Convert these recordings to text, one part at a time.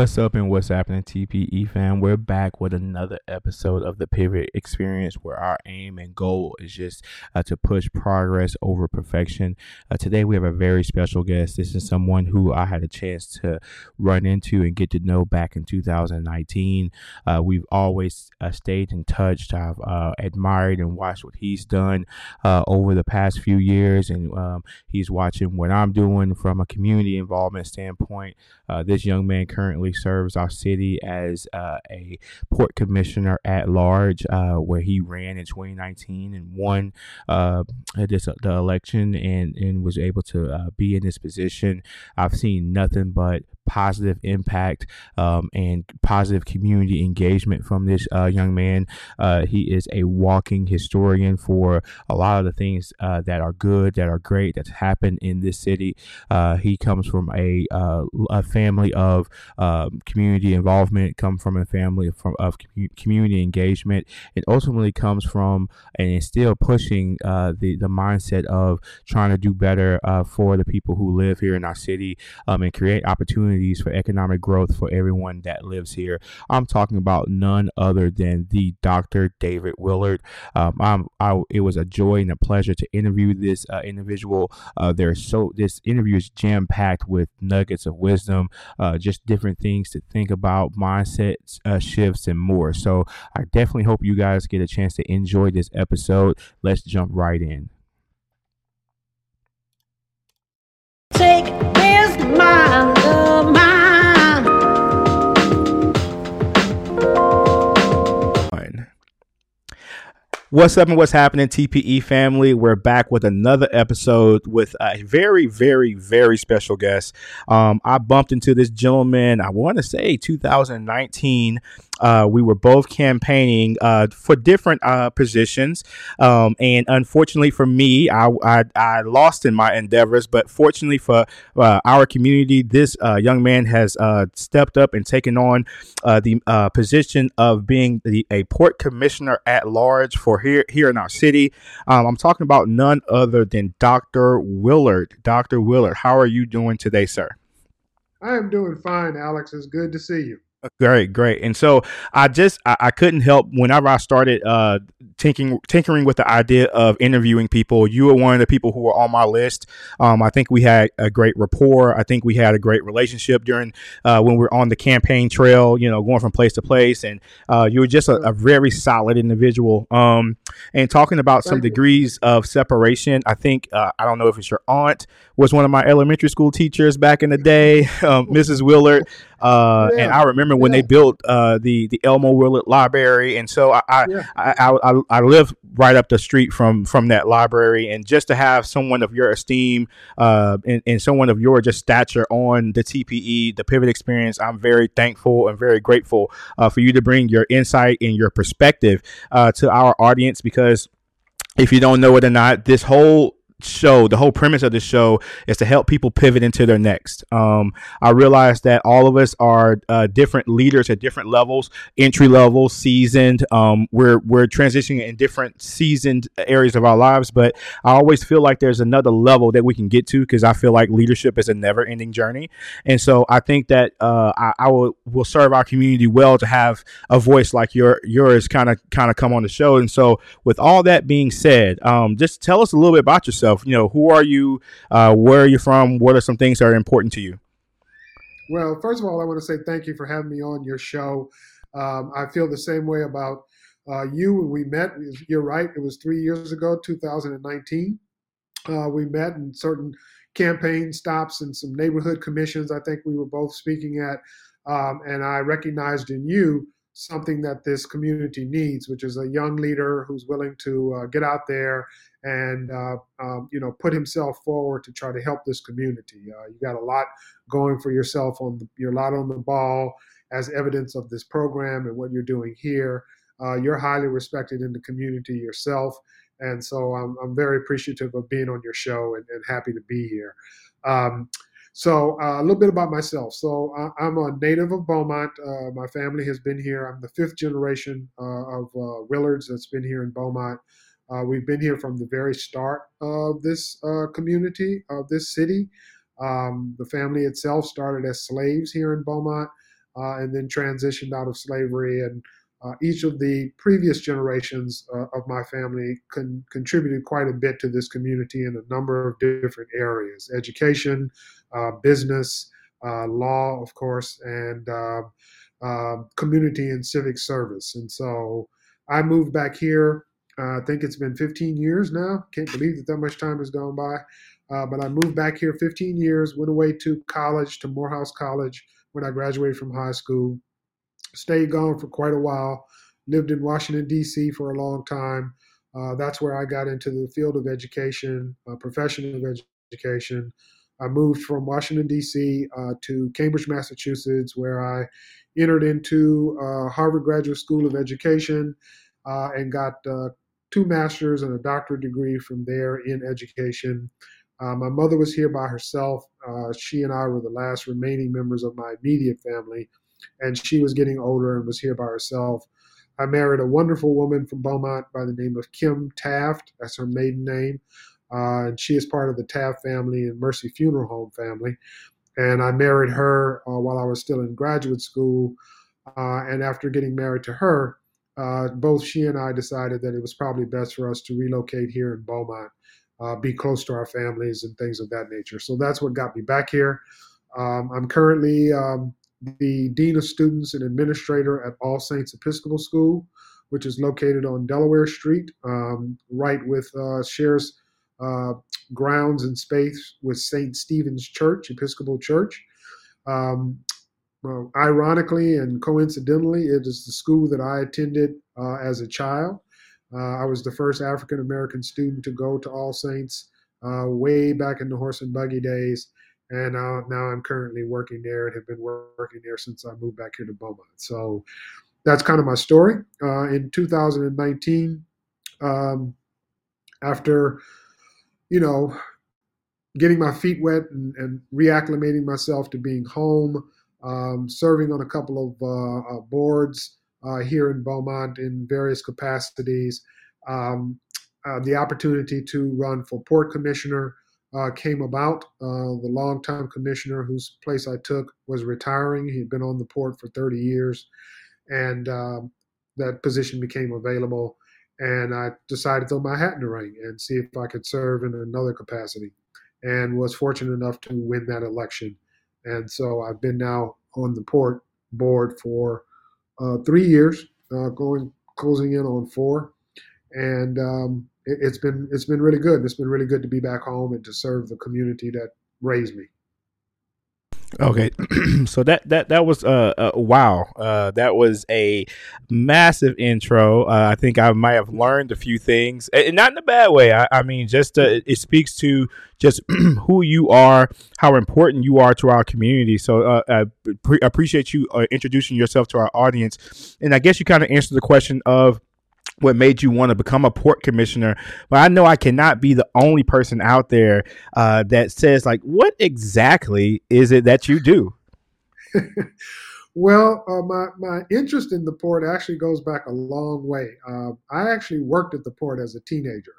What's up and what's happening, TPE fam? We're back with another episode of the Pivot Experience where our aim and goal is just uh, to push progress over perfection. Uh, today, we have a very special guest. This is someone who I had a chance to run into and get to know back in 2019. Uh, we've always uh, stayed in touch. I've uh, admired and watched what he's done uh, over the past few years, and um, he's watching what I'm doing from a community involvement standpoint. this young man currently currently serves our city as uh, a port commissioner at large, uh, where he ran in 2019 and won uh, this the election and and was able to uh, be in this position. I've seen nothing but positive impact um, and positive community engagement from this uh, young man. Uh, he is a walking historian for a lot of the things uh, that are good, that are great, that's happened in this city. Uh, he comes from a, uh, a family of um, community involvement, come from a family of, from, of community engagement, and ultimately comes from and still pushing uh, the, the mindset of trying to do better for the people who live here in our city um, and create opportunities for economic growth for everyone that lives here. I'm talking about none other than the Dr. David Willard. Um, I, it was a joy and a pleasure to interview this uh, individual. Uh, there's so this interview is jam packed with nuggets of wisdom, uh, just different things to think about, mindset uh, shifts, and more. So I definitely hope you guys get a chance to enjoy this episode. Let's jump right in. What's up and what's happening, TPE family? We're back with another episode with a very, very, very special guest. Um, I bumped into this gentleman, I want to say 2019 uh, we were both campaigning uh, for different uh, positions, um, and unfortunately for me, I, I, I lost in my endeavors. But fortunately for uh, our community, this uh, young man has uh, stepped up and taken on the position of being the, a port commissioner at large for here here in our city. Um, I'm talking about none other than Dr. Willard. Dr. Willard, how are you doing today, sir? I am doing fine, Alex. It's good to see you. Great, great. And so I just I, I couldn't help whenever I started uh, tinkering tinkering with the idea of interviewing people. You were one of the people who were on my list. Um, I think we had a great rapport. I think we had a great relationship during uh, when we are on the campaign trail. You know, going from place to place, and uh, you were just a, a very solid individual. Um, and talking about some degrees of separation, I think uh, I don't know if it's your aunt was one of my elementary school teachers back in the day, um, Mrs. Willard. Uh, yeah. And I remember when yeah. they built uh, the the Elmo Willard Library, and so I I, yeah. I, I, I, I live right up the street from from that library, and just to have someone of your esteem uh, and, and someone of your just stature on the TPE, the Pivot Experience, I'm very thankful and very grateful uh, for you to bring your insight and your perspective uh, to our audience because if you don't know it or not, this whole show, the whole premise of the show is to help people pivot into their next. Um, I realize that all of us are uh, different leaders at different levels, entry level, seasoned. Um, we're we're transitioning in different seasoned areas of our lives, but I always feel like there's another level that we can get to because I feel like leadership is a never ending journey, and so I think that uh, I, I, will will serve our community well to have a voice like your yours kind of kind of come on the show. And so, with all that being said, um, just tell us a little bit about yourself yourself. You know, who are you? Uh, where are you from? What are some things that are important to you? Well, first of all, I want to say thank you for having me on your show. Um, I feel the same way about uh, you when we met. You're right; it was three years ago, 2019. Uh, we met in certain campaign stops and some neighborhood commissions. I think we were both speaking at, um, and I recognized in you something that this community needs, which is a young leader who's willing to uh, get out there and uh, um, you know put himself forward to try to help this community. Uh, you got a lot going for yourself on the, you're a lot on the ball as evidence of this program and what you're doing here. Uh, you're highly respected in the community yourself, and so I'm, I'm very appreciative of being on your show and, and happy to be here. Um, so uh, a little bit about myself. So uh, I'm a native of Beaumont. Uh, my family has been here. I'm the fifth generation uh, of Willards that's been here in Beaumont. Uh, we've been here from the very start of this community, of this city. Um, the family itself started as slaves here in Beaumont. uh, and then transitioned out of slavery. And uh, each of the previous generations uh, of my family con- contributed quite a bit to this community in a number of different areas education, uh, business, uh, law, of course, and community and civic service. And so I moved back here. I think it's been 15 years now. Can't believe that that much time has gone by. Uh, but I moved back here 15 years, went away to college, to Morehouse College when I graduated from high school. Stayed gone for quite a while, lived in Washington, D.C. for a long time. Uh, that's where I got into the field of education, uh, profession of education. I moved from Washington, D.C. Uh, to Cambridge, Massachusetts, where I entered into uh, Harvard Graduate School of Education uh, and got two masters and a doctorate degree from there in education. Uh, my mother was here by herself. Uh, she and I were the last remaining members of my immediate family, and she was getting older and was here by herself. I married a wonderful woman from Beaumont by the name of Kim Taft. That's her maiden name. Uh, and she is part of the Taft family and Mercy Funeral Home family. And I married her uh, while I was still in graduate school. Uh, and after getting married to her, uh, both she and I decided that it was probably best for us to relocate here in Beaumont uh, be close to our families and things of that nature. So that's what got me back here. Um, I'm currently um, the Dean of Students and Administrator at All Saints Episcopal School, which is located on Delaware Street, um, right with uh, shares uh, grounds and space with St. Stephen's Church, Episcopal Church. Um, well, ironically and coincidentally, it is the school that I attended uh, as a child. Uh, I was the first African American student to go to All Saints uh, way back in the horse and buggy days. And now I'm currently working there and have been working there since I moved back here to Beaumont. So that's kind of my story. Uh, in 2019, um, after, you know, getting my feet wet and, and reacclimating myself to being home, um, serving on a couple of uh, uh, boards, uh, here in Beaumont in various capacities. Um, uh, the opportunity to run for port commissioner came about. The longtime commissioner whose place I took was retiring. He had been on the port for 30 years, and um, that position became available. And I decided to throw my hat in the ring and see if I could serve in another capacity, and was fortunate enough to win that election. And so I've been now on the port board for uh, three years, uh, going closing in on four, and um, it, has been it's been really good. It's been really good to be back home and to serve the community that raised me. Okay, so that that that was uh, uh wow, uh, that was a massive intro. Uh, I think I might have learned a few things, and not in a bad way. I, I mean, just uh, it speaks to just who you are, how important you are to our community. So uh, I pre- appreciate you uh, introducing yourself to our audience, and I guess you kind of answered the question of what made you want to become a port commissioner. But I know I cannot be the only person out there uh, that says, like, what exactly is it that you do? well, uh, my, my interest in the port actually goes back a long way. Uh, I actually worked at the port as a teenager.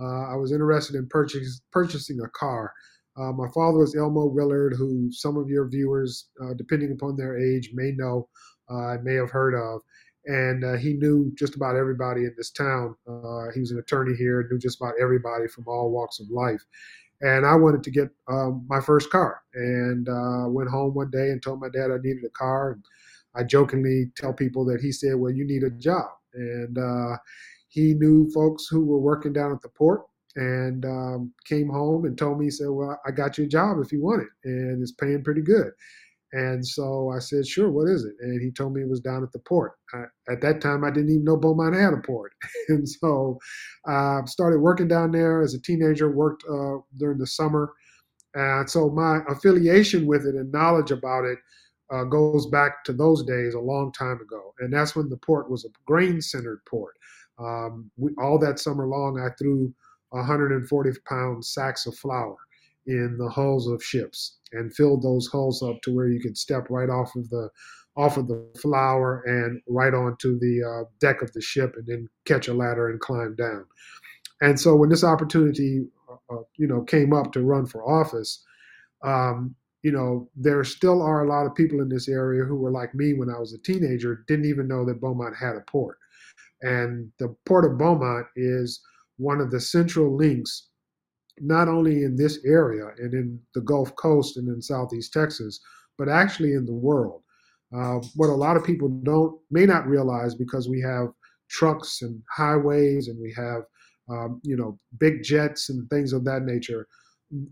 Uh, I was interested in purchase, purchasing a car. Uh, my father was Elmo Willard, who some of your viewers, uh, depending upon their age, may know, I may have heard of and uh, he knew just about everybody in this town. Uh, he was an attorney here, knew just about everybody from all walks of life. And I wanted to get um, my first car, and uh, went home one day and told my dad I needed a car. And I jokingly tell people that he said, "Well, you need a job," and uh, he knew folks who were working down at the port. And um, came home and told me, he said, "Well, I got you a job if you want it, and it's paying pretty good." And so I said, sure, what is it? And he told me it was down at the port. I, at that time, I didn't even know Beaumont had a port. and so I uh, started working down there as a teenager, worked uh, during the summer. And so my affiliation with it and knowledge about it uh, goes back to those days a long time ago. And that's when the port was a grain centered port. Um, we, all that summer long, I threw 140 pound sacks of flour in the hulls of ships and filled those hulls up to where you could step right off of the off of the flour and right onto the uh, deck of the ship and then catch a ladder and climb down. And so when this opportunity, uh, uh you know, came up to run for office, um, you know, there still are a lot of people in this area who were like me when I was a teenager, didn't even know that Beaumont had a port. And the Port of Beaumont is one of the central links, not only in this area and in the Gulf Coast and in Southeast Texas, but actually in the world. Uh, what a lot of people don't may not realize because we have trucks and highways and we have um, you know big jets and things of that nature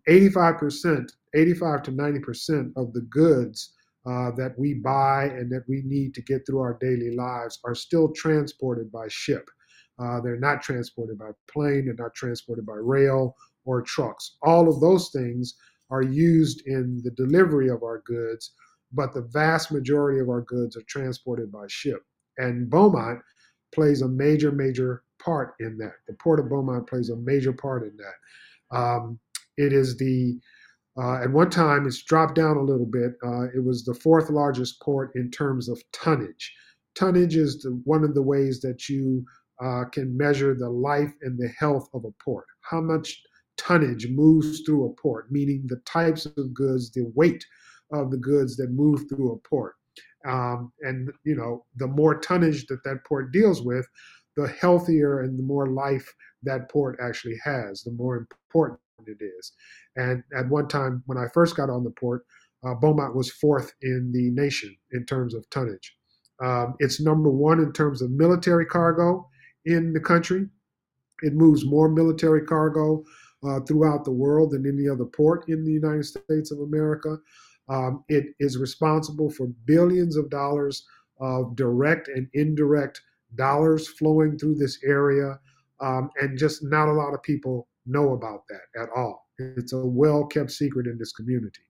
85% 85 to 90% of the goods uh, that we buy and that we need to get through our daily lives are still transported by ship. Uh, they're not transported by plane, they're not transported by rail or trucks. All of those things are used in the delivery of our goods, but the vast majority of our goods are transported by ship. And Beaumont plays a major, major part in that. The Port of Beaumont plays a major part in that. Um, it is the uh, at one time, it's dropped down a little bit. Uh, it was the fourth largest port in terms of tonnage. Tonnage is the, one of the ways that you uh, can measure the life and the health of a port. How much tonnage moves through a port, meaning the types of goods, the weight of the goods that move through a port. Um, and you know, the more tonnage that that port deals with, the healthier and the more life that port actually has, the more important it is. And at one time, when I first got on the port, uh, Beaumont was fourth in the nation in terms of tonnage. Um, it's number one in terms of military cargo in the country. It moves more military cargo uh, throughout the world than any other port in the United States of America. Um, it is responsible for billions of dollars of direct and indirect dollars flowing through this area. Um, and just not a lot of people know about that at all. It's a well kept secret in this community.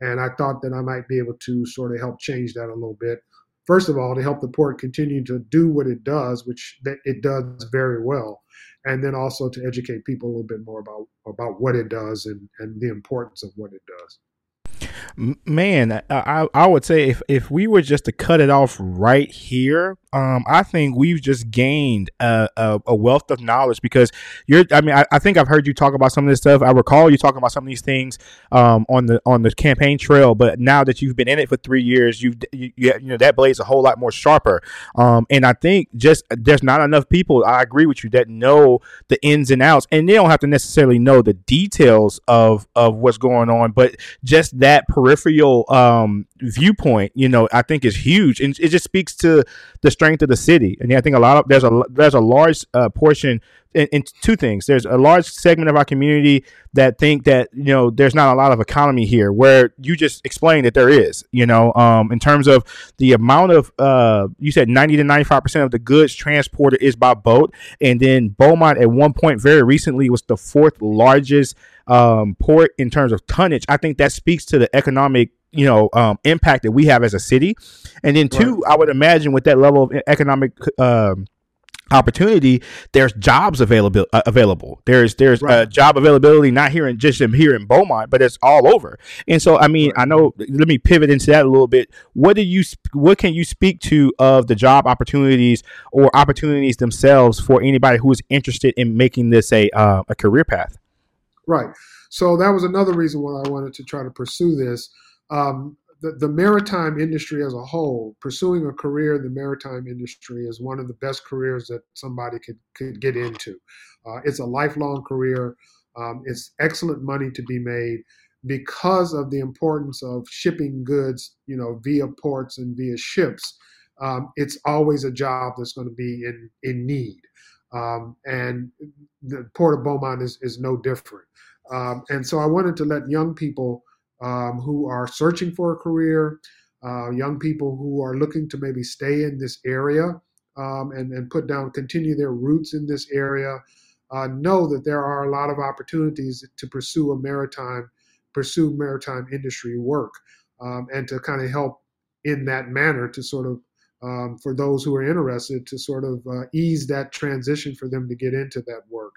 And I thought that I might be able to sort of help change that a little bit. First of all, to help the port continue to do what it does, which it does very well, and then also to educate people a little bit more about about what it does and, and the importance of what it does. Man, I, I would say if, if we were just to cut it off right here, um, I think we've just gained a, a, a, wealth of knowledge because you're. I mean, I, I, think I've heard you talk about some of this stuff. I recall you talking about some of these things um, on the on the campaign trail. But now that you've been in it for three years, you've you, you know that blade's a whole lot more sharper. Um, and I think just there's not enough people. I agree with you that know the ins and outs, and they don't have to necessarily know the details of of what's going on, but just that peripheral um, viewpoint, you know, I think is huge, and it just speaks to the strength of the city. And I think a lot of there's a there's a large uh, portion in, two things. There's a large segment of our community that think that you know there's not a lot of economy here, where you just explained that there is. You know, um, in terms of the amount of uh, you said 90 to 95 percent of the goods transported is by boat, and then Beaumont at one point very recently was the fourth largest um, port in terms of tonnage. I think that speaks to the economic you know um, impact that we have as a city. And then two right. i would imagine with that level of economic um, opportunity there's jobs available uh, available. There's there's right. uh, job availability not here in just in here in beaumont but it's all over. And so i mean right. i know let me pivot into that a little bit. What do you what can you speak to of the job opportunities or opportunities themselves for anybody who is interested in making this a uh, a career path? Right. So that was another reason why i wanted to try to pursue this um, the, the maritime industry as a whole, pursuing a career in the maritime industry is one of the best careers that somebody could, could get into. Uh, it's a lifelong career. Um, it's excellent money to be made because of the importance of shipping goods, you know, via ports and via ships. Um, it's always a job that's going to be in in need, um, and the Port of Beaumont is is no different. Um, and so I wanted to let young people um, who are searching for a career, uh, young people who are looking to maybe stay in this area um, and, and put down, continue their roots in this area, uh, know that there are a lot of opportunities to pursue a maritime, pursue maritime industry work, um, and to kind of help in that manner to sort of um, for those who are interested to sort of uh, ease that transition for them to get into that work.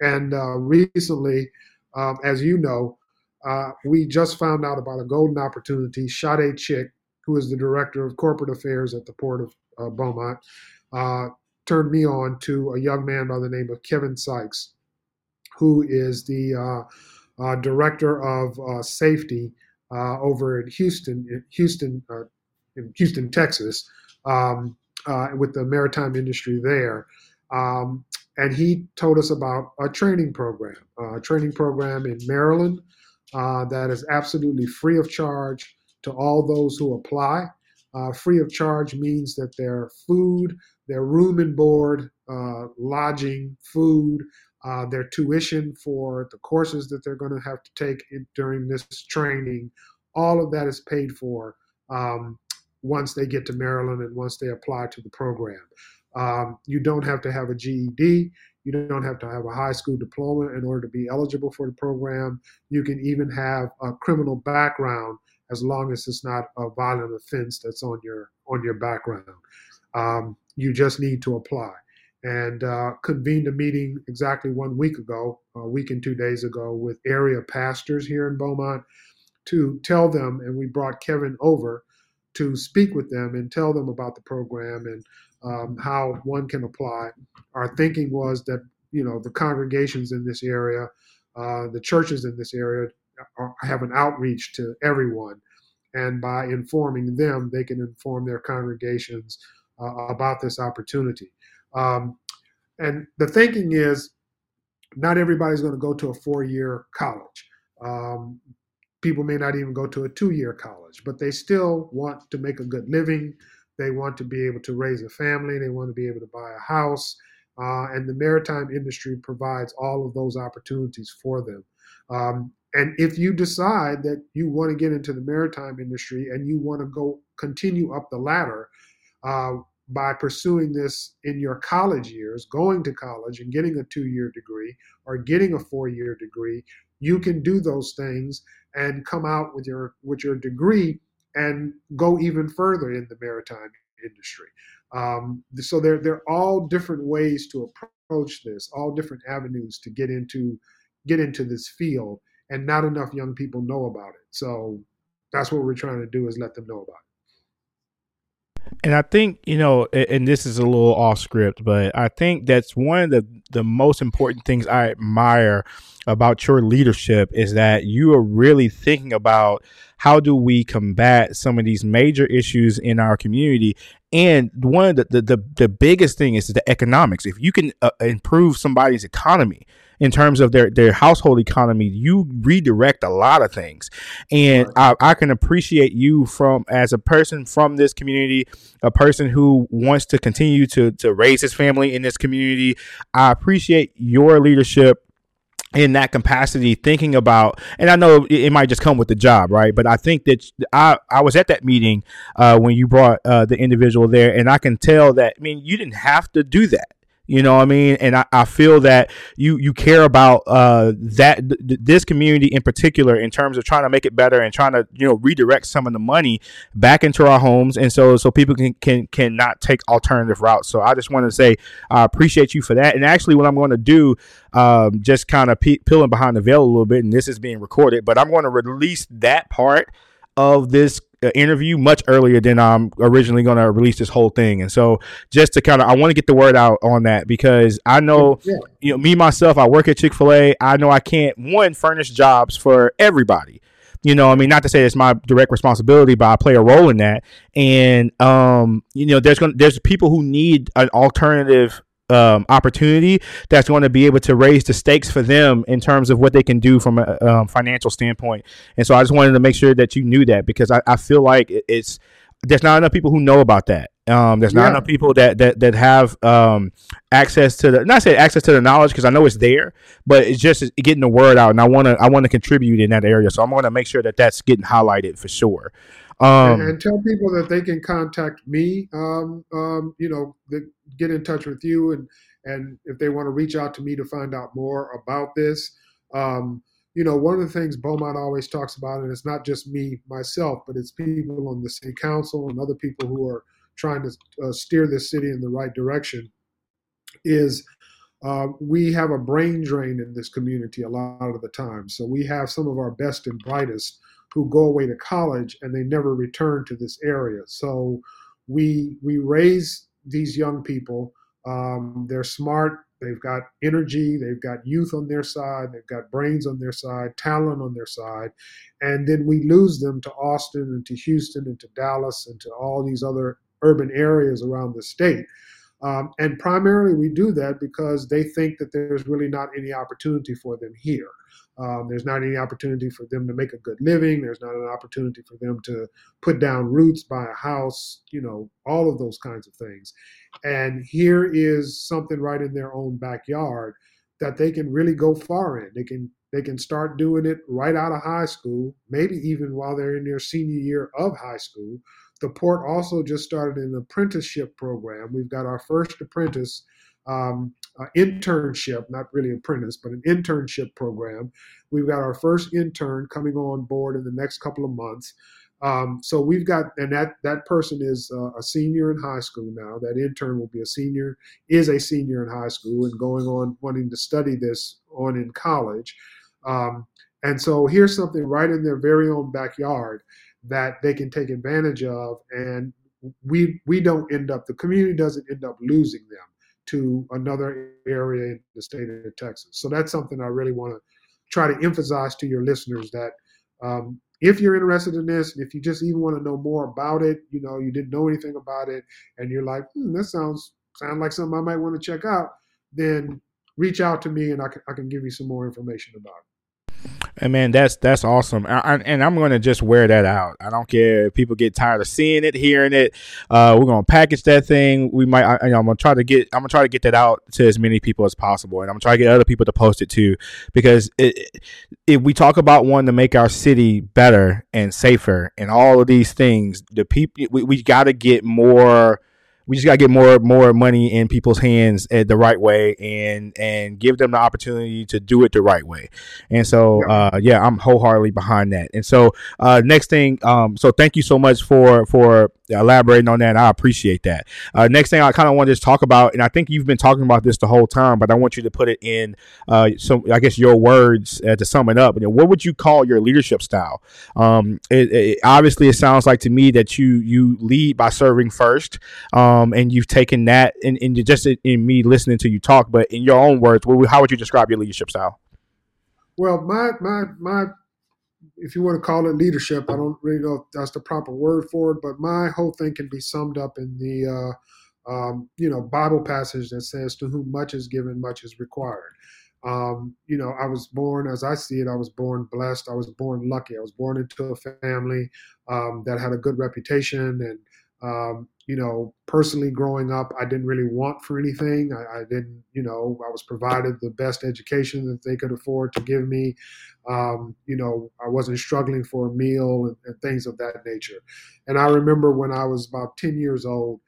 And uh, recently, um, as you know, uh, we just found out about a golden opportunity. Sade Chick, who is the director of corporate affairs at the Port of uh, Beaumont, uh, turned me on to a young man by the name of Kevin Sykes, who is the uh, uh, director of uh, safety over in Houston, in Houston, in Houston, Texas, um, with the maritime industry there. Um, and he told us about a training program, a training program in Maryland uh, that is absolutely free of charge to all those who apply. Uh, free of charge means that their food, their room and board, uh, lodging, food, uh, their tuition for the courses that they're going to have to take in, during this training, all of that is paid for um, once they get to Maryland and once they apply to the program. Um, you don't have to have a GED. You don't have to have a high school diploma in order to be eligible for the program. You can even have a criminal background as long as it's not a violent offense that's on your on your background. Um, you just need to apply. And uh, convened a meeting exactly one week ago, a week and two days ago, with area pastors here in Beaumont to tell them, and we brought Kevin over to speak with them and tell them about the program and um, how one can apply. Our thinking was that you know the congregations in this area, uh, the churches in this area, are, have an outreach to everyone, and by informing them, they can inform their congregations uh, about this opportunity. Um, and the thinking is, not everybody's going to go to a four-year college. Um, people may not even go to a two-year college, but they still want to make a good living. They want to be able to raise a family. They want to be able to buy a house. Uh, and the maritime industry provides all of those opportunities for them. Um, and if you decide that you want to get into the maritime industry and you want to go continue up the ladder uh, by pursuing this in your college years, going to college and getting a two year degree or getting a four year degree, you can do those things and come out with your with your degree and go even further in the maritime industry. Um, so there, there are all different ways to approach this, all different avenues to get into get into this field, and not enough young people know about it. So that's what we're trying to do is let them know about it. And I think, you know, and this is a little off script, but I think that's one of the, the most important things I admire about your leadership is that you are really thinking about how do we combat some of these major issues in our community. And one of the, the, the, the biggest thing is the economics. If you can uh, improve somebody's economy in terms of their their household economy, you redirect a lot of things. And I, I can appreciate you from as a person from this community, a person who wants to continue to to raise his family in this community. I appreciate your leadership in that capacity thinking about and i know it, it, might just come with the job right but i think that i i was at that meeting uh, when you brought uh, the individual there and i can tell that i mean you didn't have to do that you know what I mean? And I, I feel that you you care about uh, that th- this community in particular in terms of trying to make it better and trying to you know redirect some of the money back into our homes, and so so people can can cannot take alternative routes. So I just want to say I appreciate you for that. And actually, what I'm going to do, um, just kind of pe- peeling behind the veil a little bit, and this is being recorded, but I'm going to release that part of this interview much earlier than I'm originally going to release this whole thing. And so just to kind of, I want to get the word out on that because I know, yeah. you know, me myself, I work at Chick fil A. I know I can't, one, furnish jobs for everybody. You know, I mean, not to say it's my direct responsibility, but I play a role in that. And, um, you know, there's going to, there's people who need an alternative um, opportunity that's going to be able to raise the stakes for them in terms of what they can do from a um, financial standpoint. And so I just wanted to make sure that you knew that because I, I feel like it's there's not enough people who know about that. Um, there's not yeah. enough people that that that have um, access to the not say access to the knowledge because I know it's there, but it's just getting the word out, and I want to I want to contribute in that area. So I'm going to make sure that that's getting highlighted for sure. Um, and, and, tell people that they can contact me. Um, um, you know, get in touch with you, and and if they want to reach out to me to find out more about this. Um, you know, one of the things Beaumont always talks about, and it's not just me myself, but it's people on the city council and other people who are trying to uh, steer this city in the right direction, is uh, we have a brain drain in this community a lot of the time. So we have some of our best and brightest who go away to college and they never return to this area. So we we raise these young people. Um, they're smart. they've got energy, they've got youth on their side, they've got brains on their side, talent on their side, and then we lose them to Austin and to Houston and to Dallas and to all these other urban areas around the state. Um, and primarily, we do that because they think that there's really not any opportunity for them here. Um, there's not any opportunity for them to make a good living. There's not an opportunity for them to put down roots, buy a house, you know, all of those kinds of things. And here is something right in their own backyard that they can really go far in. They can they can start doing it right out of high school, maybe even while they're in their senior year of high school. The port also just started an apprenticeship program. We've got our first apprentice um, uh, internship, not really apprentice, but an internship program. We've got our first intern coming on board in the next couple of months. Um, so we've got, and that that person is uh, a senior in high school now. That intern will be a senior, is a senior in high school, and going on wanting to study this on in college. Um, and so here's something right in their very own backyard that they can take advantage of, and we we don't end up the community doesn't end up losing them to another area in the state of Texas. So that's something I really want to try to emphasize to your listeners that um, if you're interested in this, if you just even want to know more about it, you know, you didn't know anything about it, and you're like, hmm, that sounds sound like something I might want to check out, then reach out to me and I can, I can give you some more information about it. And man, that's that's awesome. I, and I'm going to just wear that out. I don't care if people get tired of seeing it, hearing it. Uh, we're going to package that thing. We might. I, am going to try to get. I'm going to try to get that out to as many people as possible, and I'm to try to get other people to post it too, because it, if we talk about wanting to make our city better and safer and all of these things, the people we, we got to get more we just got to get more more money in people's hands at the right way and and give them the opportunity to do it the right way. And so uh, yeah i'm wholeheartedly behind that. And so uh, next thing um, so thank you so much for for elaborating on that i appreciate that. Uh, next thing i kind of want to just talk about and i think you've been talking about this the whole time but i want you to put it in uh, some i guess your words uh, to sum it up. And what would you call your leadership style? Um, it, it, obviously it sounds like to me that you you lead by serving first um, and you've taken that and, and just in, in, me listening to you talk, but in your own words, how would you describe your leadership style? Well, my my my, if you want to call it leadership, I don't really know if that's the proper word for it, but my whole thing can be summed up in the uh, um, you know Bible passage that says, "To whom much is given, much is required." Um, you know, I was born, as I see it, I was born blessed. I was born lucky. I was born into a family um, that had a good reputation and um, you know, personally growing up, I didn't really want for anything. I, I, didn't, you know, I was provided the best education that they could afford to give me. Um, you know, I wasn't struggling for a meal and, and, things of that nature. And I remember when I was about 10 years old,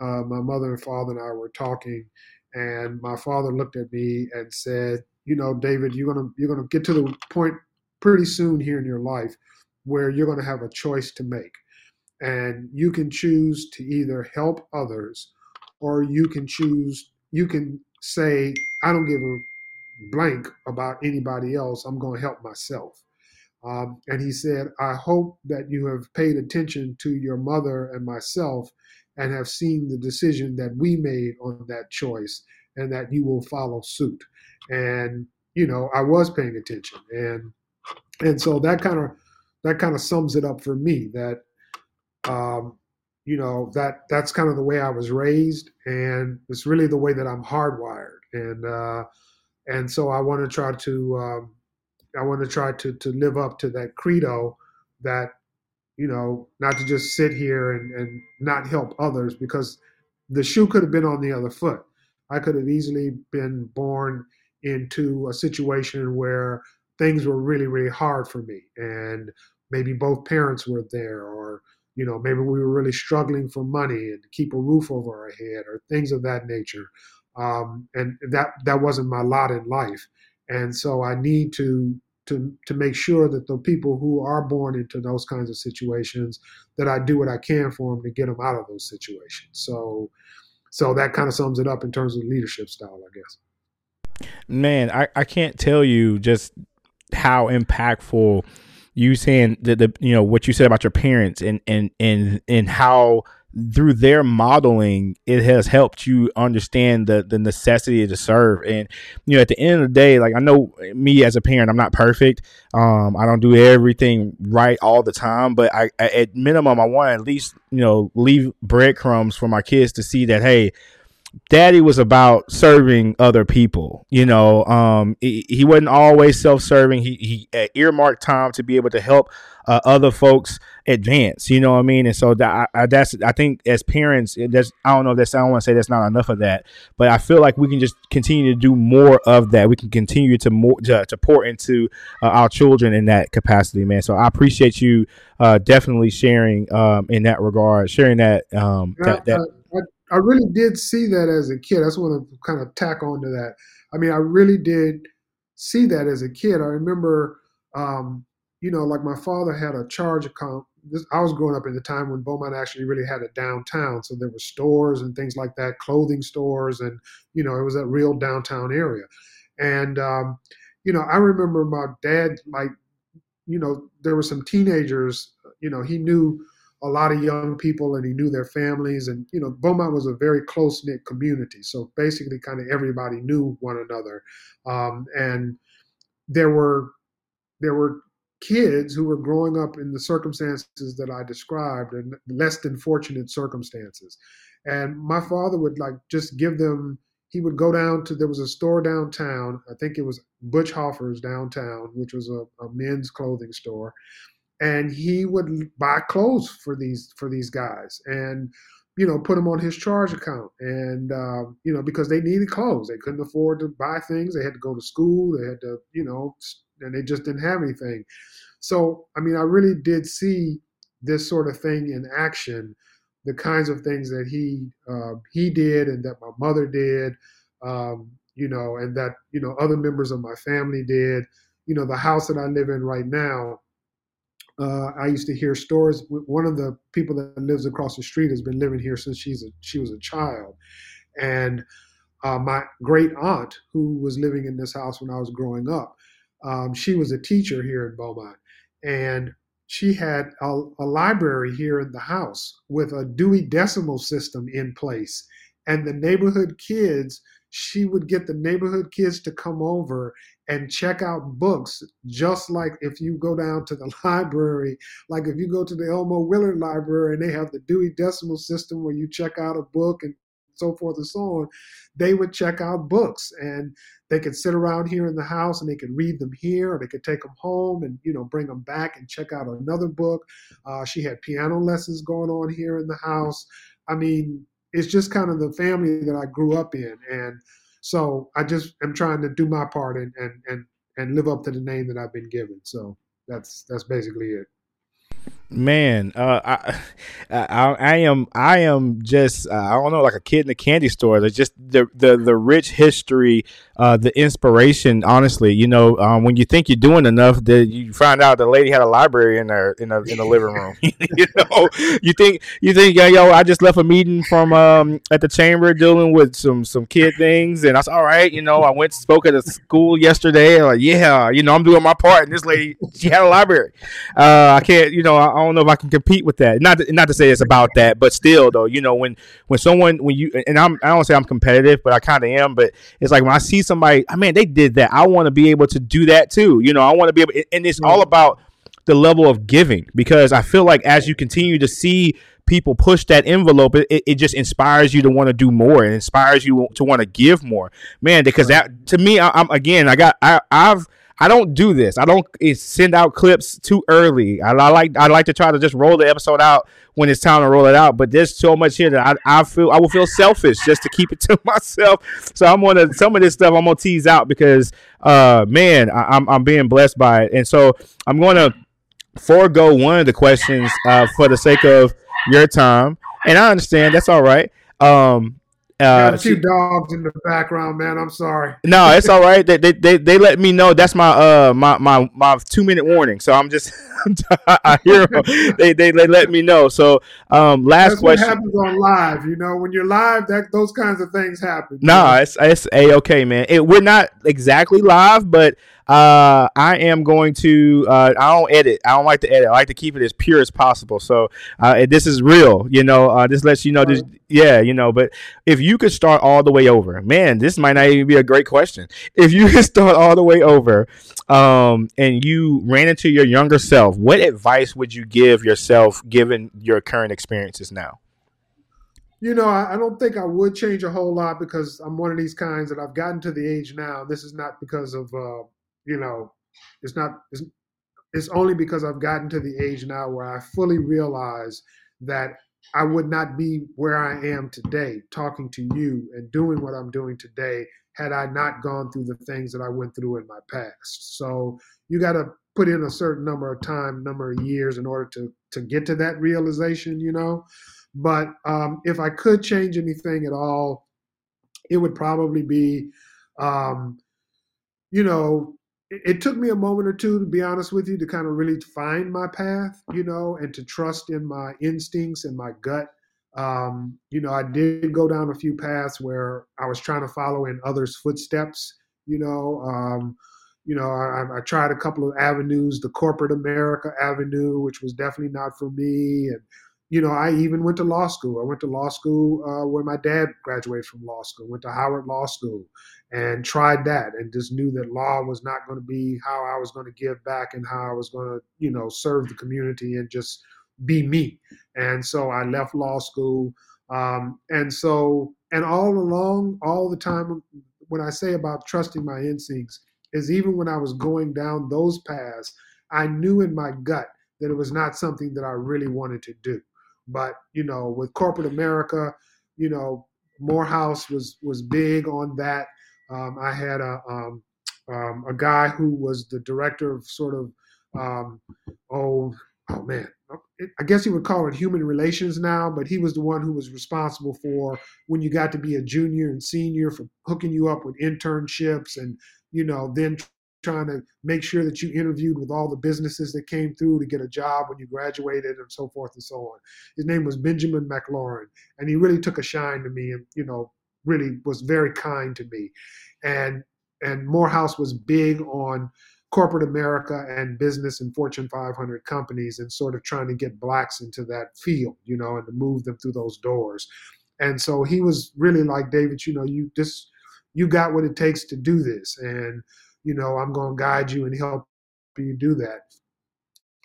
uh, my mother and father and I were talking, and my father looked at me and said, "You know, David, you're gonna you're gonna get to the point pretty soon here in your life where you're gonna have a choice to make." And you can choose to either help others or you can choose you can say i don't give a blank about anybody else. I'm going to help myself. Um, and he said i hope that you have paid attention to your mother and myself and have seen the decision that we made on that choice and that you will follow suit. And you know i was paying attention. And and so that kind of that kind of sums it up for me that um, you know that that's kind of the way I was raised, and it's really the way that I'm hardwired, and uh, and so I want to try to um, I want to try to to live up to that credo that you know not to just sit here and, and not help others because the shoe could have been on the other foot. I could have easily been born into a situation where things were really really hard for me and maybe both parents were there or you know maybe we were really struggling for money and to keep a roof over our head or things of that nature. Um, and that that wasn't my lot in life. And so i need to to to make sure that the people who are born into those kinds of situations that i do what i can for them to get them out of those situations. So so that kind of sums it up in terms of leadership style i guess. Man i, I can't tell you just how impactful you saying that the you know what you said about your parents and and and and how through their modeling, it has helped you understand the the necessity to serve. And you know, at the end of the day, like I know me as a parent, I'm not perfect. Um, I don't do everything right all the time, but I, at minimum, I want to at least you know leave breadcrumbs for my kids to see that hey, daddy was about serving other people you know um he, he wasn't always self-serving. He he uh, earmarked time to be able to help uh, other folks advance you know what i mean? And so that I, I, that's i think as parents that's i don't know if that's i don't want to say that's not enough of that but i feel like we can just continue to do more of that. We can continue to more to, to pour into uh, our children in that capacity man. So i appreciate you uh, definitely sharing um, in that regard sharing that um, that, that I really did see that as a kid. I just want to kind of tack on to that. I mean, I really did see that as a kid. I remember, um, you know, like my father had a charge account. This, I was growing up at the time when Beaumont actually really had a downtown, so there were stores and things like that, clothing stores, and you know, it was a real downtown area. And um, you know, I remember my dad, like, you know, there were some teenagers. You know, he knew a lot of young people and he knew their families. And you know beaumont was a very close knit community. So basically kind of everybody knew one another. Um, and there were there were kids who were growing up in the circumstances that i described and less than fortunate circumstances. And my father would like just give them he would go down to there was a store downtown. I think it was butch hoffer's downtown which was a, a men's clothing store and he would buy clothes for these for these guys and you know put them on his charge account and uh, you know because they needed clothes. They couldn't afford to buy things. They had to go to school. They had to you know and they just didn't have anything. So i mean i really did see this sort of thing in action the kinds of things that he uh, he did and that my mother did um, you know and that you know other members of my family did. You know the house that i live in right now uh, I used to hear stories. One of the people that lives across the street has been living here since she's a, she was a child, and uh, my great aunt, who was living in this house when I was growing up, um, she was a teacher here in Beaumont, and she had a, a library here in the house with a Dewey Decimal System in place, and the neighborhood kids she would get the neighborhood kids to come over and check out books just like if you go down to the library like if you go to the elmo willard library and they have the dewey decimal system where you check out a book and so forth and so on they would check out books. And they could sit around here in the house and they could read them here or they could take them home and you know bring them back and check out another book. Uh, she had piano lessons going on here in the house. I mean it's just kind of the family that I grew up in, and so I just am trying to do my part and and and and live up to the name that I've been given. So that's that's basically it man uh, I, I, I am i am just uh, i don't know like a kid in a candy store. It's just the the the rich history uh, the inspiration honestly. You know um, when you think you're doing enough that you find out the lady had a library in there in a in the living room. You know you think you think yo, yo i just left a meeting from um at the chamber dealing with some some kid things and i said all right you know i went spoke at a school yesterday like yeah you know i'm doing my part and this lady she had a library. Uh, i can't you know I, I don't know if I can compete with that. Not to, not to say it's about that, but still though, you know, when when someone when you and I'm I don't say I'm competitive, but I kind of am. But it's like when I see somebody, ah, I mean, they did that. I want to be able to do that too. You know, I want to be able, and it's all mm. about the level of giving because I feel like as you continue to see people push that envelope, it, it just inspires you to want to do more. It inspires you to want to give more, man. Because that to me, I, am again, I got I, I've I don't do this. I don't send out clips too early. I, I, like I like to try to just roll the episode out when it's time to roll it out. But there's so much here that I, I feel I will feel selfish just to keep it to myself. So I'm gonna some of this stuff I'm gonna tease out because uh man I, am I'm, I'm being blessed by it, and so I'm gonna forego one of the questions uh, for the sake of your time, and I understand that's all right. Um, Uh, few she, dogs in the background, man. I'm sorry. No, it's all right. They, they they they let me know that's my uh my my my two minute warning. So I'm just I hear them. they, they they let me know. So um last that's question. What happens on live, you know, when you're live, that those kinds of things happen. No, nah, it's it's a okay, man. It, we're not exactly live, but uh, I am going to. Uh, I don't edit. I don't like to edit. I like to keep it as pure as possible. So uh, this is real. You know, uh, this lets you know. This, yeah, you know. But if you could start all the way over, man, this might not even be a great question. If you could start all the way over, um, and you ran into your younger self, what advice would you give yourself given your current experiences now? You know, I, I, don't think I would change a whole lot because I'm one of these kinds that I've gotten to the age now. This is not because of uh, you know, it's not, it's, it's only because I've gotten to the age now where I fully realize that I would not be where I am today, talking to you and doing what I'm doing today, had I not gone through the things that I went through in my past. So you got to put in a certain number of time, number of years in order to to get to that realization, you know. But um, if I could change anything at all, it would probably be, um, you know, it took me a moment or two to be honest with you to kind of really find my path you know and to trust in my instincts and my gut. Um, you know i did go down a few paths where i was trying to follow in others footsteps you know um, you know I, I, tried a couple of avenues the corporate america avenue which was definitely not for me and you know, I even went to law school. I went to law school uh, where my dad graduated from law school. Went to Howard Law School and tried that, and just knew that law was not going to be how I was going to give back and how I was going to, you know, serve the community and just be me. And so I left law school. Um, and so, and all along, all the time, when I say about trusting my instincts, is even when I was going down those paths, I knew in my gut that it was not something that I really wanted to do. But you know, with corporate America, you know, Morehouse was was big on that. Um, I had a um, um, a guy who was the director of sort of um, oh oh man I guess you would call it human relations now, but he was the one who was responsible for when you got to be a junior and senior for hooking you up with internships and you know then trying to make sure that you interviewed with all the businesses that came through to get a job when you graduated and so forth and so on. His name was Benjamin McLaurin, and he really took a shine to me and, you know, really was very kind to me. And and Morehouse was big on corporate America and business and Fortune 500 companies and sort of trying to get blacks into that field, you know, and to move them through those doors. And so he was really like, David, you know, you just, you got what it takes to do this. And, you know, I'm going to guide you and help you do that.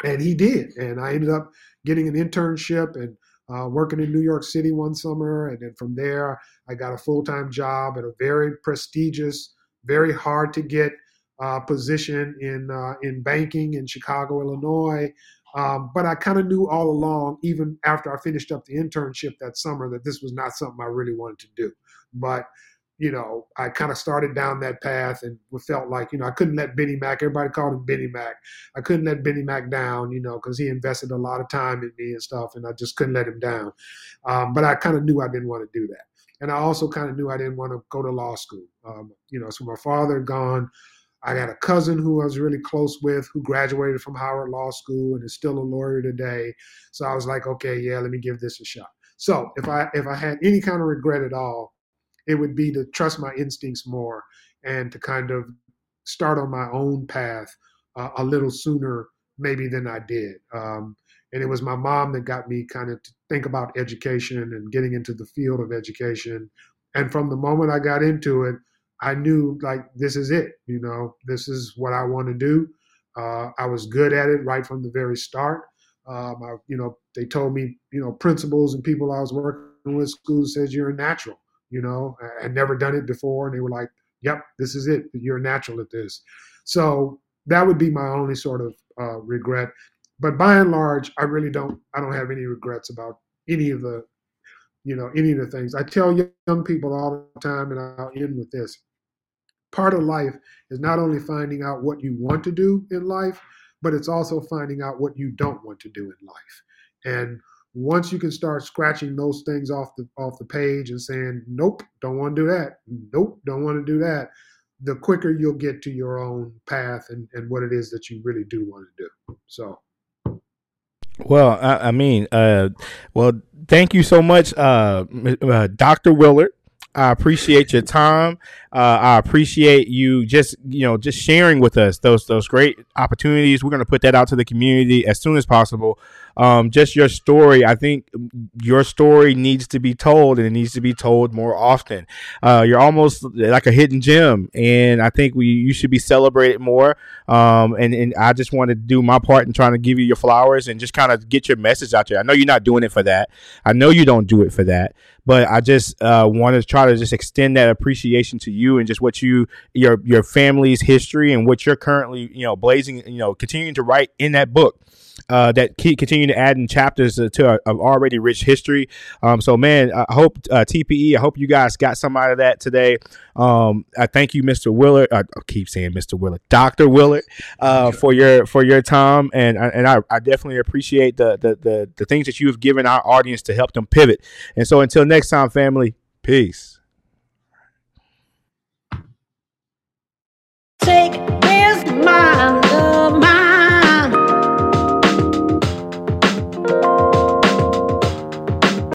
And he did. And I ended up getting an internship and uh, working in New York City one summer. And then from there, I got a full time job at a very prestigious, very hard to get uh, position in, uh, in banking in Chicago, Illinois. Um, but I kind of knew all along, even after I finished up the internship that summer, that this was not something I really wanted to do. But you know, I kind of started down that path and felt like, you know, I couldn't let Benny Mac, everybody called him Benny Mac. I couldn't let Benny Mac down, you know, because he invested a lot of time in me and stuff, and I just couldn't let him down. Um, but I kind of knew I didn't want to do that. And I also kind of knew I didn't want to go to law school. Um, you know, so my father gone. I got a cousin who I was really close with who graduated from Howard Law School and is still a lawyer today. So I was like, okay, yeah, let me give this a shot. So if I if I had any kind of regret at all, it would be to trust my instincts more and to kind of start on my own path uh, a little sooner maybe than I did. Um, and it was my mom that got me kind of to think about education and getting into the field of education. And from the moment I got into it, I knew like this is it. You know, this is what I want to do. Uh, I was good at it right from the very start. Um, I, you know, they told me, you know, principals and people I was working with school says you're a natural you know, had never done it before. And they were like, yep, this is it. You're natural at this. So that would be my only sort of uh, regret. But by and large, I really don't, I don't have any regrets about any of the, you know, any of the things. I tell young people all the time, and I'll end with this. Part of life is not only finding out what you want to do in life, but it's also finding out what you don't want to do in life. And once you can start scratching those things off the off the page and saying, "Nope, don't want to do that. Nope, don't want to do that," the quicker you'll get to your own path and, and what it is that you really do want to do. So. Well, I, I mean, uh, well, thank you so much, uh, uh, Dr. Willard. I appreciate your time. Uh, I appreciate you just you know just sharing with us those those great opportunities. We're going to put that out to the community as soon as possible. Um, just your story. I think your story needs to be told, and it needs to be told more often. Uh, you're almost like a hidden gem, and I think we you should be celebrated more. Um, and and I just want to do my part in trying to give you your flowers and just kind of get your message out there. I know you're not doing it for that. I know you don't do it for that, but I just uh, want to try to just extend that appreciation to you and just what you your your family's history and what you're currently you know blazing you know continuing to write in that book uh, that keep continuing to add in chapters to, an our already rich history. Um, so, man, I hope uh, TPE. I hope you guys got some out of that today. Um, I thank you, Mr. Willard. I keep saying Mr. Willard, Doctor Willard, uh, for your for your time, and and I, I definitely appreciate the, the the the things that you have given our audience to help them pivot. And so, until next time, family, peace. Take